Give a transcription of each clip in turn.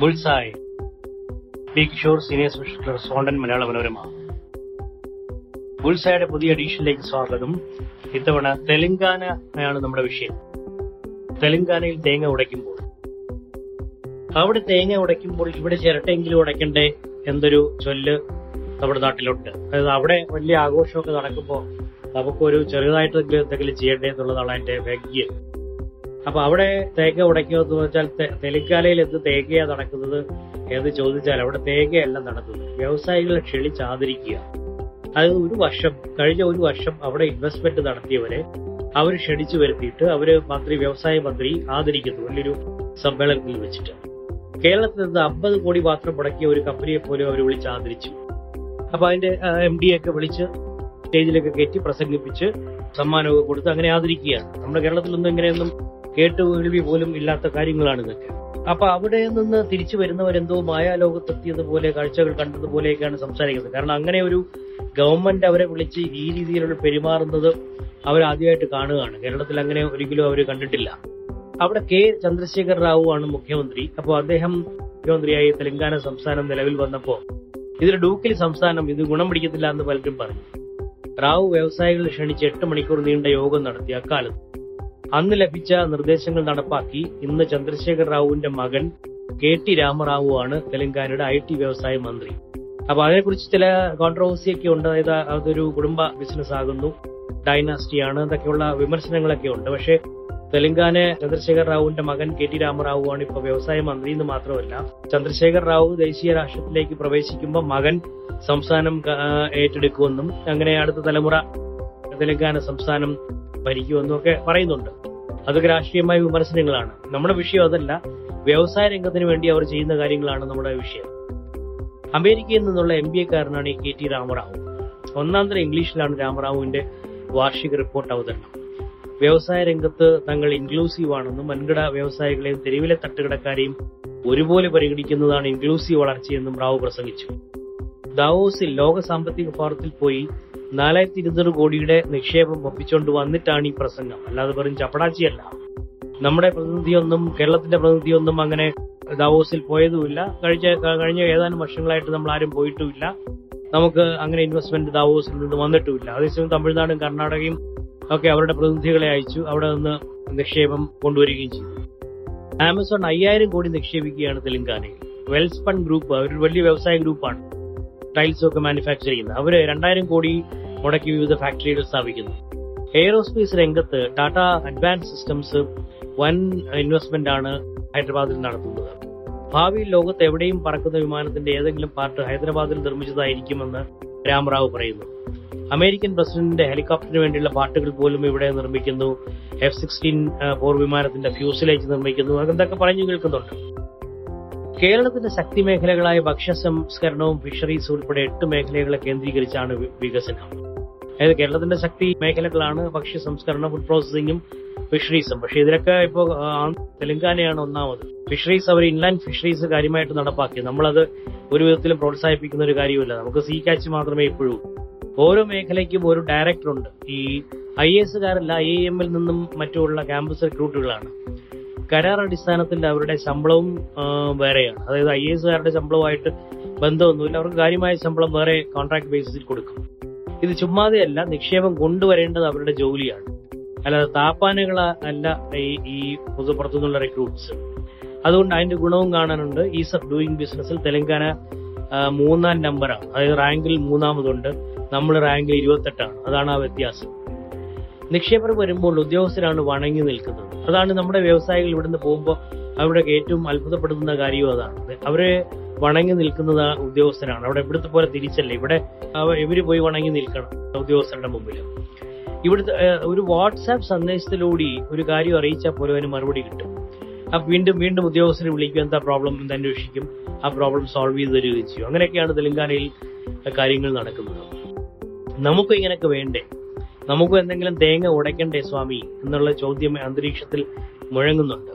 Bullseye. Big Kishore senior special correspondent Malayala Manorama. ബുൾസായുടെ പുതിയ എഡീഷനിലേക്ക് സ്വാഗതം. ഇത്തവണ തെലങ്കാനയാണ് നമ്മുടെ വിഷയം. തെലങ്കാനയിൽ തേങ്ങ ഉടയ്ക്കുമ്പോൾ. അവിടെ തേങ്ങ ഉടയ്ക്കുമ്പോൾ ഇവിടെ ചിരട്ടെങ്കിലും ഉടയ്ക്കണ്ടേ എന്നൊരു ചൊല്ല് നമ്മുടെ നാട്ടിലുണ്ട്. അതായത് അവിടെ വലിയ ആഘോഷമൊക്കെ നടക്കുമ്പോൾ നമുക്കൊരു ചെറുതായിട്ട് എന്തെങ്കിലും ചെയ്യണ്ടേ എന്നുള്ളതാണ് അതിന്റെ അപ്പൊ അവിടെ തേങ്ങ ഉടയ്ക്കുമെന്ന് വെച്ചാൽ തെലിക്കാലയിൽ എന്ത് തേങ്ങയാ നടക്കുന്നത് എന്ന് ചോദിച്ചാൽ അവിടെ തേങ്ങയല്ല നടക്കുന്നത്. വ്യവസായികളെ ക്ഷണിച്ച് ആദരിക്കുക അത് ഒരു വർഷം കഴിഞ്ഞ ഒരു വർഷം അവിടെ ഇൻവെസ്റ്റ്മെന്റ് നടത്തിയവരെ അവർ ക്ഷണിച്ചു വരുത്തിയിട്ട് അവർ മന്ത്രി വ്യവസായ മന്ത്രി ആദരിക്കുന്നു. വലിയൊരു സമ്മേളനത്തിൽ വെച്ചിട്ട്. കേരളത്തിൽ നിന്ന് അമ്പത് കോടി മാത്രം മുടക്കിയ ഒരു കമ്പനിയെ പോലും അവർ വിളിച്ച് ആദരിച്ചു. അപ്പൊ അതിന്റെ എം ഡി ഒക്കെ വിളിച്ച് സ്റ്റേജിലൊക്കെ കയറ്റി പ്രസംഗിപ്പിച്ച് സമ്മാനമൊക്കെ കൊടുത്ത് അങ്ങനെ ആദരിക്കുകയാണ്. നമ്മുടെ കേരളത്തിലൊന്നും ഇങ്ങനെയൊന്നും കേട്ടു കേൾവി പോലും ഇല്ലാത്ത കാര്യങ്ങളാണ് ഇതൊക്കെ അപ്പൊ അവിടെ നിന്ന് തിരിച്ചു വരുന്നവരെന്തോ മായാലോകത്തെത്തിയതുപോലെ കാഴ്ചകൾ കണ്ടതുപോലെയൊക്കെയാണ് സംസാരിക്കുന്നത്. കാരണം അങ്ങനെ ഒരു ഗവൺമെന്റ് അവരെ വിളിച്ച് ഈ രീതിയിലുള്ള പെരുമാറുന്നത് അവരാദ്യമായിട്ട് കാണുകയാണ്. കേരളത്തിൽ അങ്ങനെ ഒരിക്കലും അവർ കണ്ടിട്ടില്ല. അവിടെ കെ ചന്ദ്രശേഖർ റാവു ആണ് മുഖ്യമന്ത്രി. അപ്പോൾ അദ്ദേഹം മുഖ്യമന്ത്രിയായി തെലങ്കാന സംസ്ഥാനം നിലവിൽ വന്നപ്പോൾ ഇതിൽ ഡൂക്കിൽ സംസ്ഥാനം ഇത് ഗുണം പിടിക്കത്തില്ല എന്ന് പലരും പറഞ്ഞു. റാവു വ്യവസായികളെ ക്ഷണിച്ച് എട്ട് മണിക്കൂർ നീണ്ട യോഗം നടത്തി അക്കാലത്ത്. അന്ന് ലഭിച്ച നിർദ്ദേശങ്ങൾ നടപ്പാക്കി ഇന്ന് ചന്ദ്രശേഖർ റാവുവിന്റെ മകൻ കെ ടി രാമറാവു ആണ് തെലങ്കാനയുടെ ഐ ടി വ്യവസായ മന്ത്രി. അപ്പൊ അതിനെക്കുറിച്ച് ചില കോൺട്രവേഴ്സി ഒക്കെ ഉണ്ട്. അതായത് അതൊരു കുടുംബ ബിസിനസ് ആകുന്നു. ഡൈനാസ്റ്റിയാണ് എന്നൊക്കെയുള്ള വിമർശനങ്ങളൊക്കെ ഉണ്ട്. പക്ഷേ തെലങ്കാന ചന്ദ്രശേഖർ റാവുവിന്റെ മകൻ കെ ടി രാമറാവു ആണ് ഇപ്പൊ വ്യവസായ മന്ത്രി എന്ന് മാത്രമല്ല ചന്ദ്രശേഖർ റാവു ദേശീയ രാഷ്ട്രത്തിലേക്ക് പ്രവേശിക്കുമ്പോൾ മകൻ സംസ്ഥാനം ഏറ്റെടുക്കുമെന്നും അങ്ങനെ അടുത്ത തലമുറ തെലങ്കാന സംസ്ഥാനം ഭരിക്കുമെന്നും എന്നൊക്കെ പറയുന്നുണ്ട്. അതൊക്കെ രാഷ്ട്രീയമായ വിമർശനങ്ങളാണ്. നമ്മുടെ വിഷയം അതല്ല. വ്യവസായ രംഗത്തിന് വേണ്ടി അവർ ചെയ്യുന്ന കാര്യങ്ങളാണ് നമ്മുടെ വിഷയം. അമേരിക്കയിൽ നിന്നുള്ള എം ബി എക്കാരനാണ് ഈ കെ ടി രാമറാവു. ഒന്നാം തരം ഇംഗ്ലീഷിലാണ് രാമറാവുവിന്റെ വാർഷിക റിപ്പോർട്ട് അവതരണം. വ്യവസായ രംഗത്ത് തങ്ങൾ ഇൻക്ലൂസീവ് ആണെന്നും വൻകിട വ്യവസായികളെയും തെരുവിലെ തട്ടുകിടക്കാരെയും ഒരുപോലെ പരിഗണിക്കുന്നതാണ് ഇൻക്ലൂസീവ് വളർച്ചയെന്നും റാവു പ്രസംഗിച്ചു. ദാവോസിൽ ലോക സാമ്പത്തിക ഫോറത്തിൽ പോയി നാലായിരത്തി ഇരുന്നൂറ് കോടിയുടെ നിക്ഷേപം ഒപ്പിച്ചുകൊണ്ട് വന്നിട്ടാണ് ഈ പ്രസംഗം. അല്ലാതെ വെറും ചപ്പടാച്ചിയല്ല. നമ്മുടെ പ്രതിനിധിയൊന്നും കേരളത്തിന്റെ പ്രതിനിധിയൊന്നും അങ്ങനെ ദാവോസിൽ പോയതുമില്ല. കഴിഞ്ഞ കഴിഞ്ഞ ഏതാനും വർഷങ്ങളായിട്ട് നമ്മൾ ആരും പോയിട്ടുമില്ല. നമുക്ക് അങ്ങനെ ഇൻവെസ്റ്റ്മെന്റ് ദാവോസിൽ നിന്ന് വന്നിട്ടുമില്ല. അതേസമയം തമിഴ്നാടും കർണാടകയും ഒക്കെ അവരുടെ പ്രതിനിധികളെ അയച്ചു. അവിടെ നിന്ന് നിക്ഷേപം കൊണ്ടുവരികയും ചെയ്തു. ആമസോൺ അയ്യായിരം കോടി നിക്ഷേപിക്കുകയാണ് തെലങ്കാനയിൽ. വെൽസ്പൺ ഗ്രൂപ്പ് ഒരു വലിയ വ്യവസായ ഗ്രൂപ്പാണ്. ടൈൽസ് ഒക്കെ മാനുഫാക്ചർ ചെയ്യുന്നത്. അവർ രണ്ടായിരം കോടി മുടക്കി വിവിധ ഫാക്ടറികൾ സ്ഥാപിക്കുന്നു. എയറോസ്പേസ് രംഗത്ത് ടാറ്റ അഡ്വാൻസ് സിസ്റ്റംസ് വൻ ഇൻവെസ്റ്റ്മെന്റ് ആണ് ഹൈദരാബാദിൽ നടത്തുന്നത്. ഭാവിയിൽ ലോകത്ത് എവിടെയും പറക്കുന്ന വിമാനത്തിന്റെ ഏതെങ്കിലും പാർട്ട് ഹൈദരാബാദിൽ നിർമ്മിച്ചതായിരിക്കുമെന്ന് രാമറാവ് പറയുന്നു. അമേരിക്കൻ പ്രസിഡന്റിന്റെ ഹെലികോപ്റ്ററിന് വേണ്ടിയുള്ള പാട്ടുകൾ പോലും ഇവിടെ നിർമ്മിക്കുന്നു. എഫ് സിക്സ്റ്റീൻ പോർ വിമാനത്തിന്റെ ഫ്യൂസിലേജ് നിർമ്മിക്കുന്നു. അതെന്തൊക്കെ പറഞ്ഞു കേൾക്കുന്നുണ്ട്. കേരളത്തിന്റെ ശക്തി മേഖലകളായ ഭക്ഷ്യ സംസ്കരണവും ഫിഷറീസ് ഉൾപ്പെടെ എട്ട് മേഖലകളെ കേന്ദ്രീകരിച്ചാണ് വികസനം. അതായത് കേരളത്തിന്റെ ശക്തി മേഖലകളാണ് ഭക്ഷ്യ സംസ്കരണം ഫുഡ് പ്രോസസ്സിംഗും ഫിഷറീസും പക്ഷെ ഇതിലൊക്കെ ഇപ്പോൾ തെലങ്കാനയാണ് ഒന്നാമത്. ഫിഷറീസ് അവർ ഇൻലാൻഡ് ഫിഷറീസ് കാര്യമായിട്ട് നടപ്പാക്കി. നമ്മളത് ഒരു വിധത്തിലും പ്രോത്സാഹിപ്പിക്കുന്ന ഒരു കാര്യമില്ല നമുക്ക് സീ കാച്ച് മാത്രമേ ഇപ്പോഴും ഓരോ മേഖലയ്ക്കും ഒരു ഡയറക്ടർ ഉണ്ട്. ഈ ഐ എസ് കാരല്ല ഐ എമ്മിൽ നിന്നും മറ്റുമുള്ള ക്യാമ്പസ് റിക്രൂട്ടുകളാണ് കരാർ അടിസ്ഥാനത്തിൽ അവരുടെ ശമ്പളവും വേറെയാണ്. അതായത് ഐ എസ് കാരുടെ ശമ്പളവുമായിട്ട് ബന്ധമൊന്നുമില്ല. അവർക്ക് കാര്യമായ ശമ്പളം വേറെ കോൺട്രാക്ട് ബേസിസിൽ കൊടുക്കും. ഇത് ചുമ്മാതെയല്ല നിക്ഷേപം കൊണ്ടുവരേണ്ടത് അവരുടെ ജോലിയാണ്. അല്ലാതെ താപ്പാനുകൾ അല്ല ഈ ഈ പുറത്തുനിന്നുള്ള റിക്രൂട്ട്സ് അതുകൊണ്ട് അതിന്റെ ഗുണവും കാണാനുണ്ട്. ഈസ് ഓഫ് ഡൂയിങ് ബിസിനസ്സിൽ തെലങ്കാന മൂന്നാം നമ്പറാണ്. അതായത് റാങ്കിൽ മൂന്നാമതുണ്ട്. നമ്മൾ റാങ്കിൽ ഇരുപത്തെട്ടാണ്. അതാണ് ആ വ്യത്യാസം. നിക്ഷേപർ വരുമ്പോൾ ഉദ്യോഗസ്ഥരാണ് വണങ്ങി നിൽക്കുന്നത്. അതാണ് നമ്മുടെ വ്യവസായികൾ ഇവിടുന്ന് പോകുമ്പോൾ അവരുടെ ഏറ്റവും അത്ഭുതപ്പെടുത്തുന്ന കാര്യവും അതാണ്. അവരെ വണങ്ങി നിൽക്കുന്നത് ഉദ്യോഗസ്ഥരാണ് അവിടെ ഇവിടുത്തെ പോലെ തിരിച്ചല്ല. ഇവിടെ ഇവർ പോയി വണങ്ങി നിൽക്കണം ഉദ്യോഗസ്ഥരുടെ മുമ്പിൽ ഇവിടുത്തെ ഒരു വാട്സാപ്പ് സന്ദേശത്തിലൂടെ ഒരു കാര്യം അറിയിച്ചാൽ പോലും അതിന് മറുപടി കിട്ടും. അപ്പൊ വീണ്ടും വീണ്ടും ഉദ്യോഗസ്ഥരെ വിളിക്കും എന്താ പ്രോബ്ലം എന്ന് അന്വേഷിക്കും. ആ പ്രോബ്ലം സോൾവ് ചെയ്ത് തരികയും ചെയ്യും. അങ്ങനെയൊക്കെയാണ് തെലങ്കാനയിൽ കാര്യങ്ങൾ നടക്കുന്നത്. നമുക്ക് ഇങ്ങനെയൊക്കെ വേണ്ടേ? നമുക്ക് എന്തെങ്കിലും തേങ്ങ ഉടയ്ക്കണ്ടേ സ്വാമി എന്നുള്ള ചോദ്യം അന്തരീക്ഷത്തിൽ മുഴങ്ങുന്നുണ്ട്.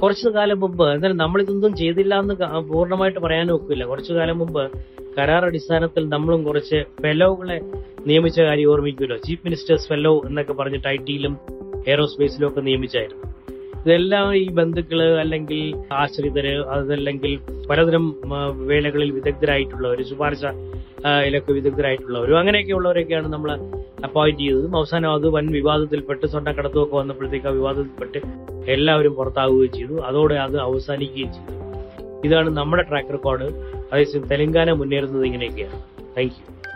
കുറച്ചു കാലം മുമ്പ് എന്തായാലും നമ്മൾ ഇതൊന്നും ചെയ്തില്ല എന്ന് പൂർണമായിട്ട് പറയാൻ ഒക്കില്ല. കുറച്ചു കാലം മുമ്പ് കരാർ അടിസ്ഥാനത്തിൽ നമ്മളും കുറച്ച് ഫെലോകളെ നിയമിച്ച കാര്യം ഓർമ്മിക്കുമല്ലോ. ചീഫ് മിനിസ്റ്റേഴ്സ് ഫെലോ എന്നൊക്കെ പറഞ്ഞിട്ട് ഐ ടിയിലും എയറോസ്പേസിലും ഒക്കെ നിയമിച്ചായിരുന്നു. ഇതെല്ലാം ഈ ബന്ധുക്കൾ അല്ലെങ്കിൽ ആശ്രിതര് അതല്ലെങ്കിൽ പലതരം വേലകളിൽ വിദഗ്ധരായിട്ടുള്ളവർ ശുപാർശ ഇലൊക്കെ വിദഗ്ധരായിട്ടുള്ളവരും അങ്ങനെയൊക്കെ ഉള്ളവരൊക്കെയാണ് നമ്മൾ അപ്പോയിന്റ് ചെയ്തതും അവസാനം അത് വൻ വിവാദത്തിൽപ്പെട്ട് സ്വർണക്കടത്തും ഒക്കെ വന്നപ്പോഴത്തേക്ക് ആ വിവാദത്തിൽപ്പെട്ട് എല്ലാവരും പുറത്താവുകയും ചെയ്തു. അതോടെ അത് അവസാനിക്കുകയും ചെയ്തു. ഇതാണ് നമ്മുടെ ട്രാക്ക് റെക്കോർഡ് അതേസമയം തെലങ്കാന മുന്നേറുന്നത് ഇങ്ങനെയൊക്കെയാണ്. താങ്ക്